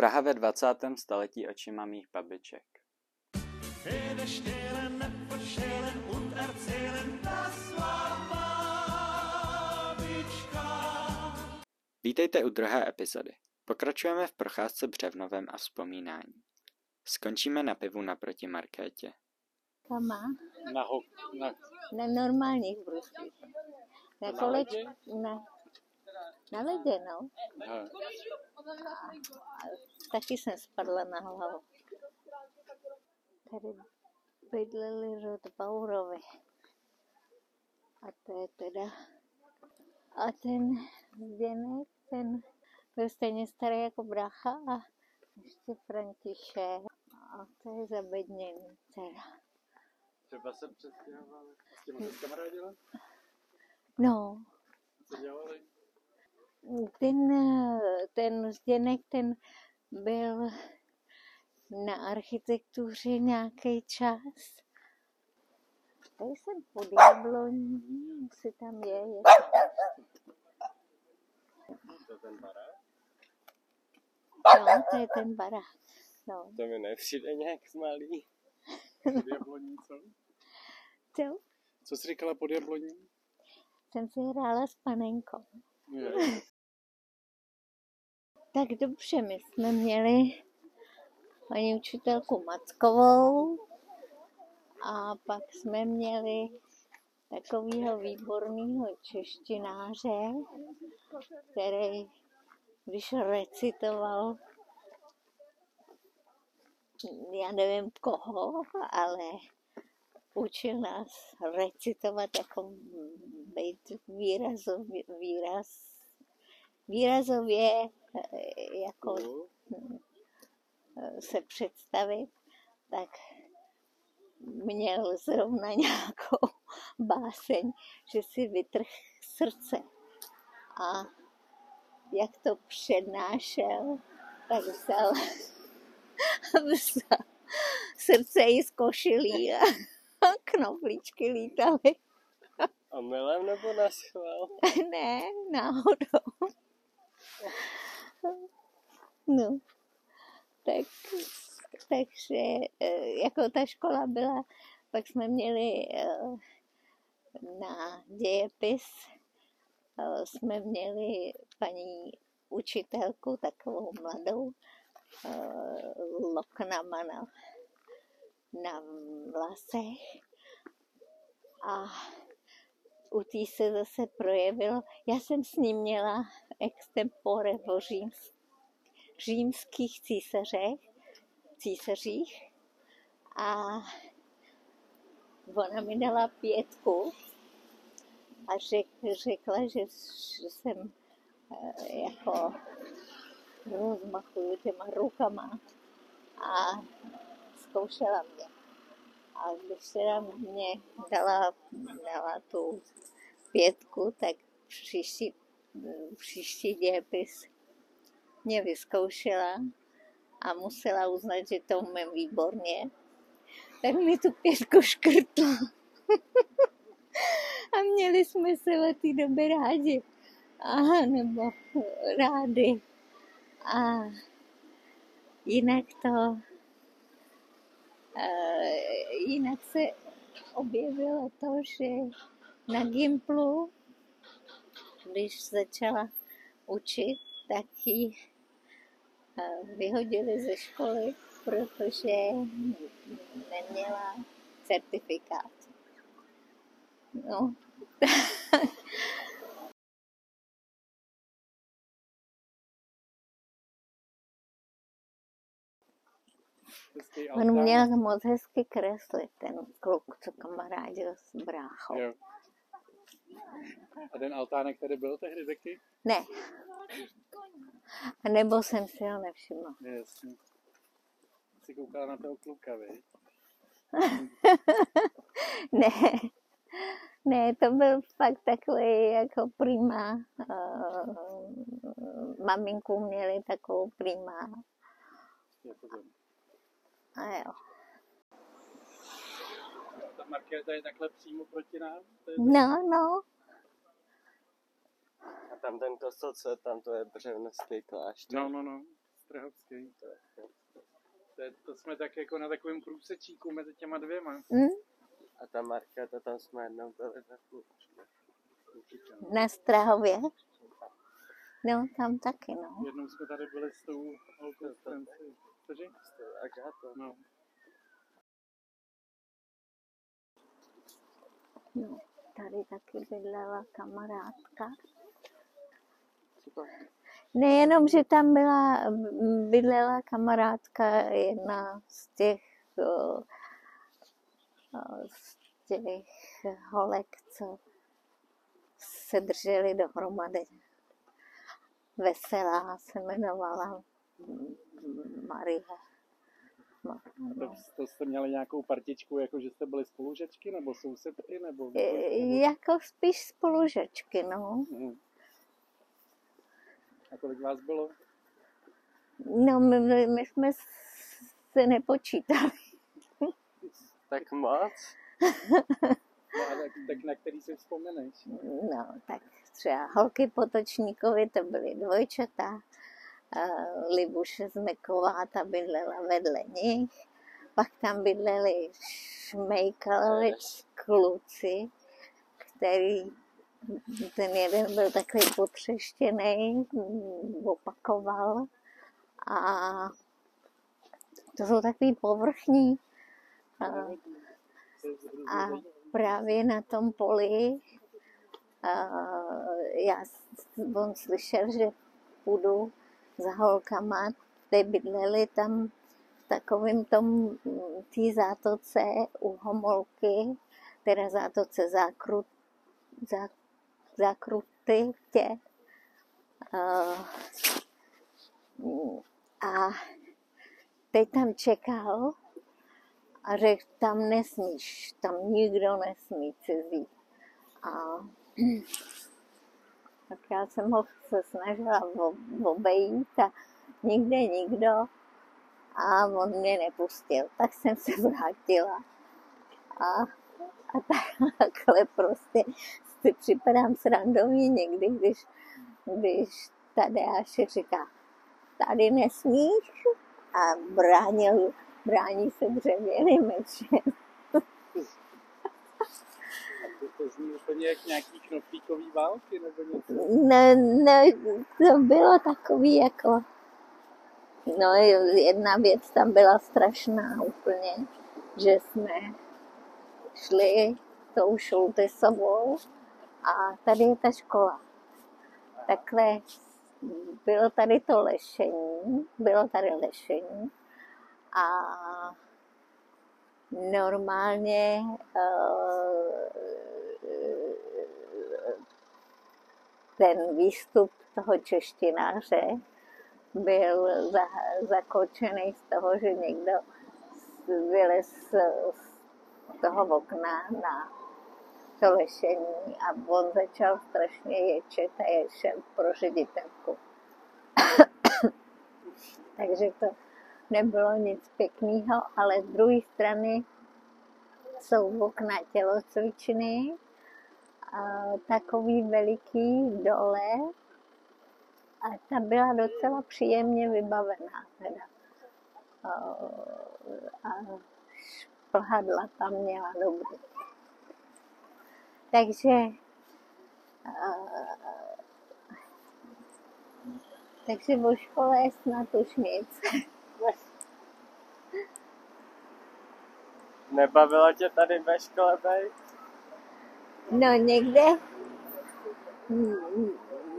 Praha ve 20. století očima mých babiček. Vítejte u druhé epizody. Pokračujeme v procházce Břevnovem a vzpomínání. Skončíme na pivu naproti Markétě. Tam má? Na, ho, na, Na normálních bruslích. Na Na koleč... Na, na ledě, no. A taky jsem spadla na hlavu. Tady bydleli Rothbauerovi. A to je teda... A ten Zdeněk, ten byl stejně starý jako brácha a ještě František. A to je zabedněný teda. třeba se přestěhovali. S těma se kamarádila? No, Co dělali? Ten, ten Zdeněk, ten byl na architektuře nějaký čas. Tady jsem pod jabloní, jestli tam je. je To je ten barák? no, to je ten barák. No, To mi nepřijde nějak malý. Pod jabloní, co? to Co jsi říkala pod jabloní? jsem si hrála s panenkou. Tak dobře, my jsme měli paní učitelku Mackovou a pak jsme měli takového výborného češtináře, který, když recitoval, já nevím koho, ale učil nás recitovat jako být výrazově, výraz, výrazově eh, jako No, eh, se představit, tak měl zrovna nějakou báseň, že si vytrh srdce. A jak to přednášel, tak vzal, vzal srdce i z košilí knoflíčky lítaly. A milem nebo na schvál? ne, náhodou. No, tak, takže eh, jako ta škola byla, pak jsme měli eh, na dějepis, eh, jsme měli paní učitelku, takovou mladou, loknama na, na vlasech a u té se zase projevilo, já jsem s ním měla extempore o říms, římských císařech, císařích a ona mi dala pětku a řek, řekla, že, že jsem eh, jako rozmachuju těma rukama a zkoušela mě. A když teda mě dala, dala tu pětku, tak příští, příští dějepis mě vyzkoušela a musela uznat, že to umím výborně. Tak mi tu pětku škrtla. a měli jsme se od té doby rádi. Aha, nebo rádi. A jinak to jinak se objevilo to, že na Gimplu, když začala učit, tak ji eh, vyhodili ze školy, protože neměla certifikát. No, on měl moc hezky kreslit, ten kluk, co kamarádil s bráchou. Jo. A ten altánek tady byl tehdy taky? Ne. A nebo jsem si ho nevšimla. Jasně. Jsi koukala na toho kluka, viď? Ne, ne, to byl fakt takový jako prima. Uh, maminku měli takovou prima. To. A jo. Ta Markéta je takhle přímo proti nám? To je... No, no, A tam ten kostel, co je tam, to je Břevnovský klášter. No, no, no. Strahovský. To, je, to jsme tak jako na takovém průsečíku mezi těma dvěma. Hm? A ta Markéta, tam jsme jednou byli. Určitě. Na Strahově? No, tam taky, no. Jednou jsme tady byli s tou No. no. Tady taky bydlela kamarádka. Nejenom, že tam byla, bydlela kamarádka, jedna z těch, z těch holek, co se drželi dohromady. Veselá se jmenovala Marie. Ma- To, no. to jste měli nějakou partičku, jako že jste byli spolužečky, nebo sousedky, nebo... E, Jako spíš spolužečky, no. Mhm. A kolik vás bylo? No, my, my, my jsme se nepočítali. Tak moc? No, tak, tak na který si vzpomeneš? No, tak třeba holky Potočníkovi to byly dvojčata, Libuše Zmeková, ta bydlela vedle nich, pak tam bydleli Šmejkalovi kluci, který ten jeden byl takový potřeštěný, opakoval a to jsou takový povrchní. A, a právě na tom poli a já, s- on slyšel, že půjdu za holkama, ty bydleli tam v takovém tom, té zátoce u Homolky, teda zátoce zákrut, zá, zákruty tě. A, a teď tam čekal a řekl, tam nesmíš, tam nikdo nesmí cizí. A tak já jsem ho se snažila obejít a nikde nikdo a on mě nepustil. Tak jsem se vrátila. A, a takhle prostě si připadám srandovně někdy, když, když Tadeáš říká, tady nesmíš a bránil, brání se dřevěným mečem. To, zní úplně jak nějaký knoflíkový války, nebo něco. Ne, ne, to bylo takový jako, no jedna věc tam byla strašná úplně, že jsme šli tou Šultesovou a tady je ta škola. Takhle bylo tady to lešení, bylo tady lešení a normálně eh, ten výstup toho češtináře byl za, zakočený z toho, že někdo vylez z, toho okna na to lešení a on začal strašně ječet a je šel pro ředitelku. Takže to nebylo nic pěkného, ale z druhé strany jsou okna tělocvičny, takový veliký dole a ta byla docela příjemně vybavená teda. A, šplhadla tam měla dobrý. Takže takže o škole je snad už nic. Nebavilo tě tady ve škole být? No někde,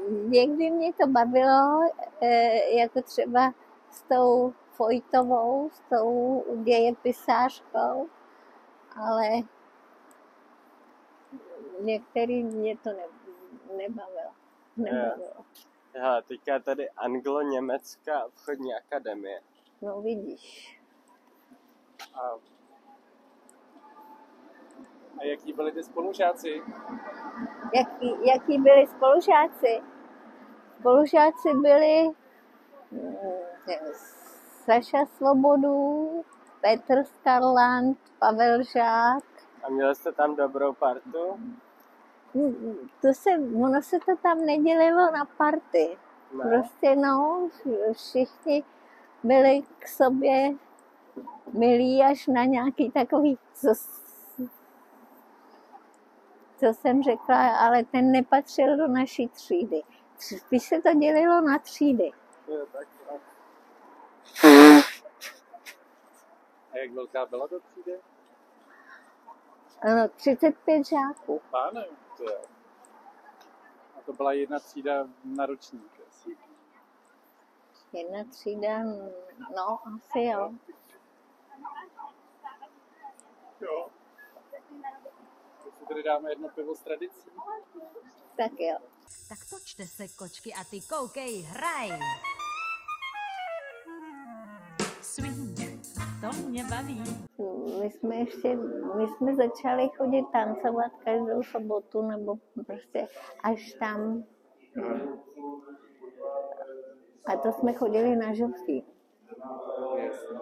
někdy mě to bavilo, eh, jako třeba s tou Fojtovou, s tou dějepisářkou, ale některý mě to ne, nebavilo. nebavilo. Hele, teďka je tady Anglo-Německá obchodní akademie. No vidíš. A, a jaký byli ty spolužáci? Jaký, jaký byli spolužáci? Spolužáci byli mm, Saša Svobodů, Petr Skarland, Pavel Žák. A měli jste tam dobrou partu? Mm, To se, ono se to tam nedělilo na party. Ne. Prostě no, všichni byli k sobě milí až na nějaký takový, co, co jsem řekla, ale ten nepatřil do naší třídy. Spíš se to dělilo na třídy. A jak velká byla ta třída? Ano, 35 žáků. Páne, to je. A to byla jedna třída na ročník. Jedna třída, no asi jo. Jo. Tak si tady dáme jedno pivo s tradicí. Tak jo. Tak točte se, kočky, a ty koukej, hraj! Swing, to mě baví. My jsme ještě, my jsme začali chodit tancovat každou sobotu, nebo prostě až tam. A to jsme chodili na žovky. Jasně.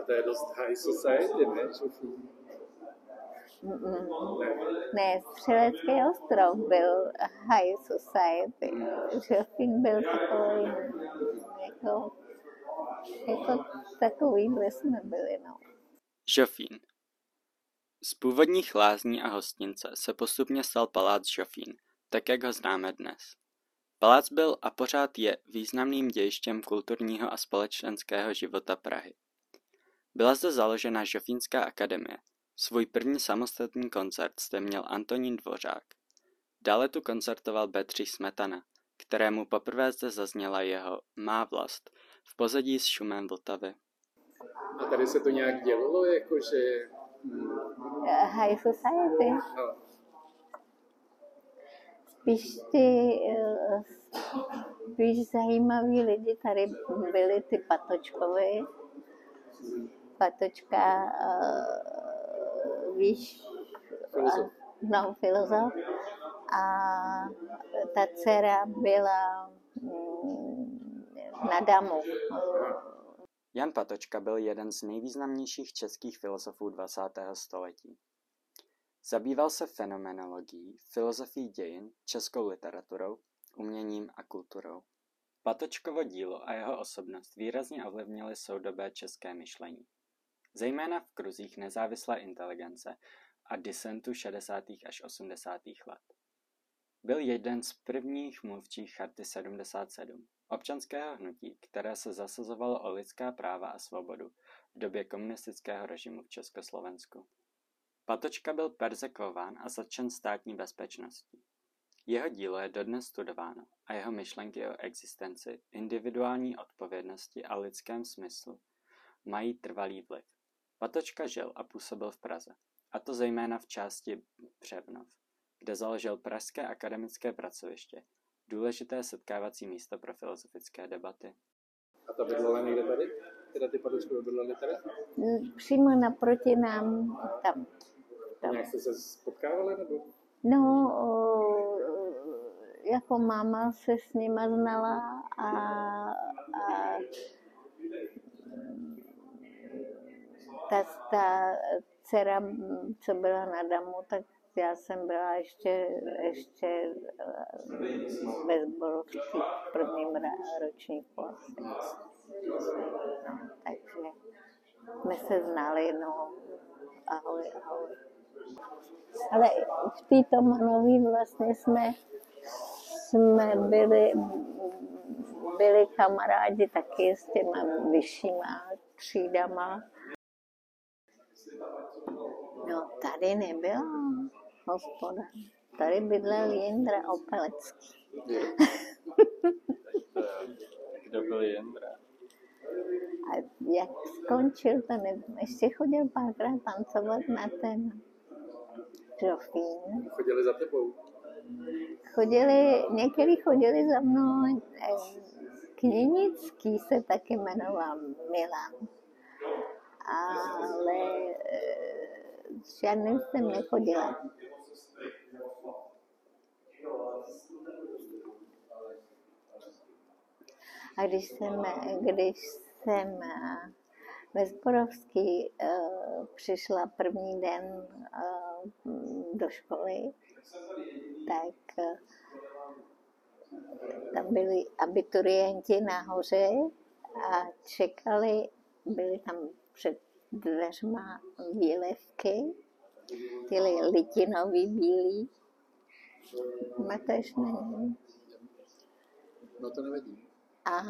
A to je dost high society, ne? Ne, Střelecký ostrov byl high society. Žovkín byl takový, jako, jako takovýhle jsme byli, no. Žofín Z původních lázní a hostince se postupně stal palác Žofín, tak jak ho známe dnes. Palác byl a pořád je významným dějištěm kulturního a společenského života Prahy. Byla zde založena Žofínská akademie. Svůj první samostatný koncert zde měl Antonín Dvořák. Dále tu koncertoval Bedřich Smetana, kterému poprvé zde zazněla jeho Má vlast v pozadí s šumem Vltavy. A tady se to nějak dělalo, jakože... hm, High society. No, Spíš ty eh, spíš zajímaví lidi tady byli ty patočkovi. Patočka, eh, víš, Filozof. no, filozof. A ta dcera byla mm, na damu. Jan Patočka byl jeden z nejvýznamnějších českých filozofů 20. století. Zabýval se fenomenologií, filozofií dějin, českou literaturou, uměním a kulturou. Patočkovo dílo a jeho osobnost výrazně ovlivnily soudobé české myšlení. Zejména v kruzích nezávislé inteligence a disentu 60. až 80. let. Byl jeden z prvních mluvčích Charty 77, občanského hnutí, které se zasazovalo o lidská práva a svobodu v době komunistického režimu v Československu. Patočka byl persekován a zatčen státní bezpečností. Jeho dílo je dodnes studováno a jeho myšlenky o existenci, individuální odpovědnosti a lidském smyslu mají trvalý vliv. Patočka žil a působil v Praze, a to zejména v části Převnov, kde založil Pražské akademické pracoviště, důležité setkávací místo pro filozofické debaty. a ta bydlela někde tady? Teda ty patočkové bydlely tady? Přímo naproti nám tam. tam. Nějak jste se spotkávali, nebo? No, o, jako máma se s nima znala a, a ta, ta dcera, co byla na damu, tak já jsem byla ještě, ještě eh, ve zborovství v prvním ročníku. No, takže jsme se znali, no, ahoj, ahoj. Ale v té Tomanové vlastně jsme, jsme byli, byli kamarádi taky s těma vyššíma třídama. No tady nebyla hospoda. Tady bydlel Jindra Opelecký. Kdo byl Jindra? A jak skončil, to nevím. Ještě chodil párkrát tancovat na ten trofín. Chodili za tebou. Chodili, někteří chodili za mnou, eh, Kněnický se taky jmenoval Milan. Ale eh, s žádným jsem nechodila. A když jsem, když jsem ve Zborovský eh, přišla první den eh, do školy, tak eh, tam byli abiturienti nahoře a čekali, byli tam před dveřma výlevky, ty litinový bílý. Pamatuješ na ně? No to nevidím. A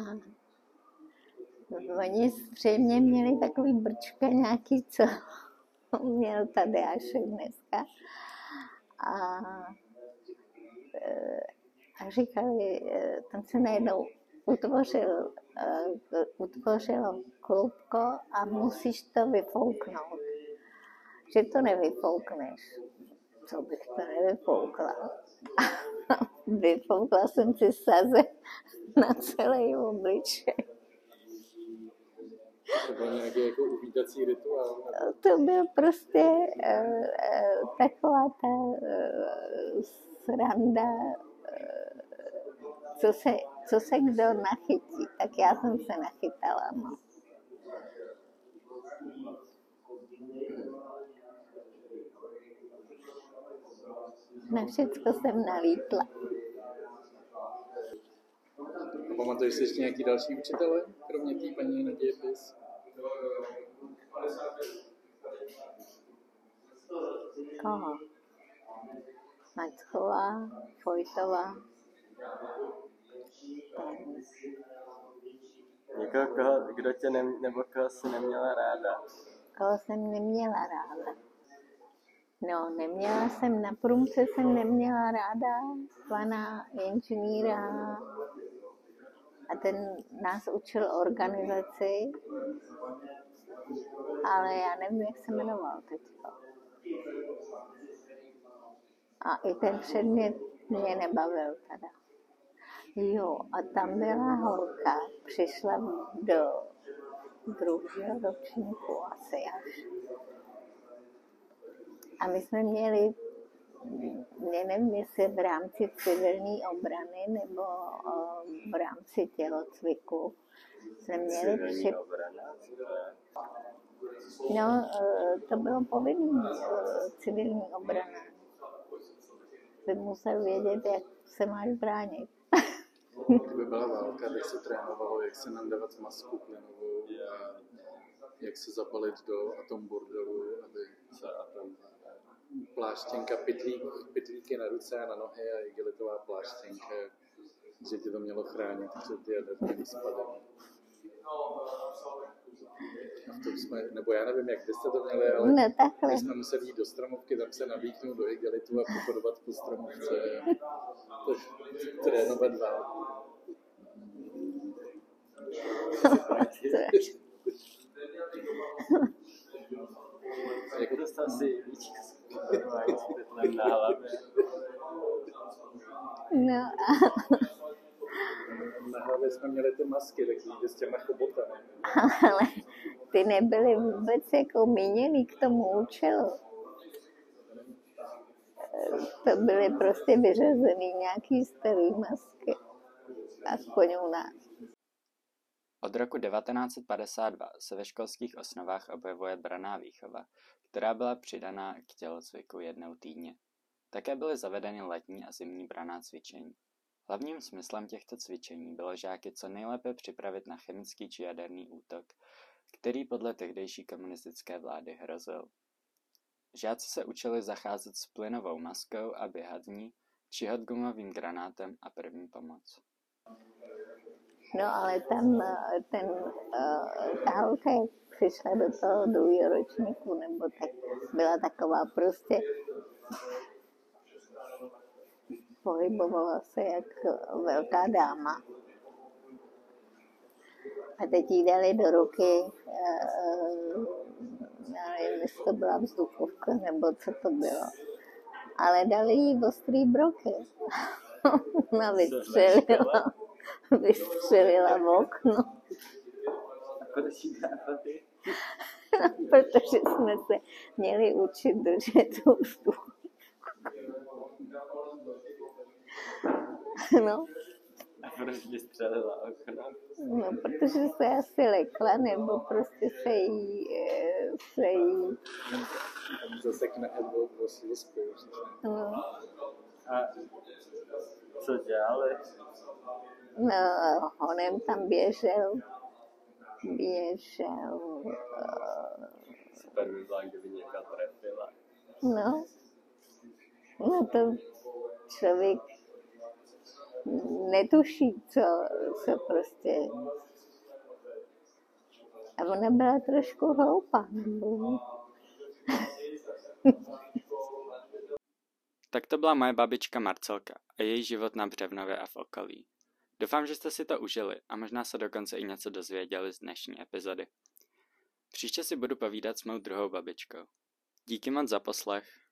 oni zřejmě měli takový brčka nějaký, co měl Tadeášek dneska. A, e, a říkali, e, tam se najednou utvořil, e, utvořilo klubko a musíš to vyfouknout. Že to nevyfoukneš. Co bych to nevyfoukla? Vyfoukla jsem si saze na celý obličej. To byl nějaký jako uvítací rituál. nebo- To byl prostě uh, uh, taková ta uh, sranda, uh, co, se, co se kdo nachytí, tak já jsem se nachytala. No. Na všecko jsem nalítla. A pamatuješ si ještě nějaký další učitele, kromě té paní na dějepis? Koho? Macková, Fojtová. Někoho, koho, kdo tě ne, nebo koho si neměla ráda. koho jsem neměla ráda. No, neměla jsem, na průmce jsem neměla ráda pana inženýra a ten nás učil organizaci, ale já nevím, jak se jmenoval teďka. A i ten předmět mě nebavil teda. Jo, a tam byla holka, přišla do druhého ročníku asi až. A my jsme měli, mě nevím, jestli v rámci civilní obrany nebo o, v rámci tělocviku, jsme měli při... No, eh, to bylo povinný eh, civilní obrana. Ty musel vědět, jak se máš bránit. Kdyby byla válka, tak se trénovalo, jak se nandavat masku plynovou a jak se zabalit do atombordelu, aby Co a tam? pláštěnka, pytlík, pytlíky na ruce a na nohy a igelitová pláštěnka, že tě to mělo chránit před jaderným spadem. A v tom jsme, nebo já nevím, jak vy jste to měli, ale No takhle. my jsme museli jít do stromovky, tam se navlíknout do igelitu a pochodovat po stromovce a t- trénovat válku. Jako dostal si víčka. No a, Na hlavě jsme měli ty masky, takový s těma chobotami. ale nebyly vůbec jako míněný k tomu účelu. To byly prostě vyřazený nějaký starý masky. Aspoň u nás. Od roku 1952 se ve školských osnovách objevuje braná výchova, která byla přidaná k tělocviku jednou týdně. Také byly zavedeny letní a zimní braná cvičení. Hlavním smyslem těchto cvičení bylo žáky co nejlépe připravit na chemický či jaderný útok, který podle tehdejší komunistické vlády hrozil. Žáci se učili zacházet s plynovou maskou a běhat v ní, číhat gumovým granátem a první pomoc. No ale tam eh, ten, eh, ta jak přišla do toho druhého ročníku, nebo tak byla taková prostě pohybovala se jak velká dáma. A teď jí dali do ruky, eh, já nevím, jestli to byla vzduchovka, nebo co to bylo. Ale dali jí ostrý broky. Ona vystřelila, vystřelila v okno. Protože jsme se měli učit držet tu vzduchu. No, proč vystřelila okno? no, protože se asi lekla, nebo prostě se jí, eh, se jí, Zasekne Edward Vosilskou. no, A co dělali? No, honem tam běžel, běžel, Super by byla, kdyby někoho trefila. no, no to člověk netuší, co, co prostě. A ona byla trošku hloupá. Tak to byla moje babička Marcelka a její život na Břevnově a v okolí. Doufám, že jste si to užili a možná se dokonce i něco dozvěděli z dnešní epizody. Příště si budu povídat s mou druhou babičkou. Díky moc za poslech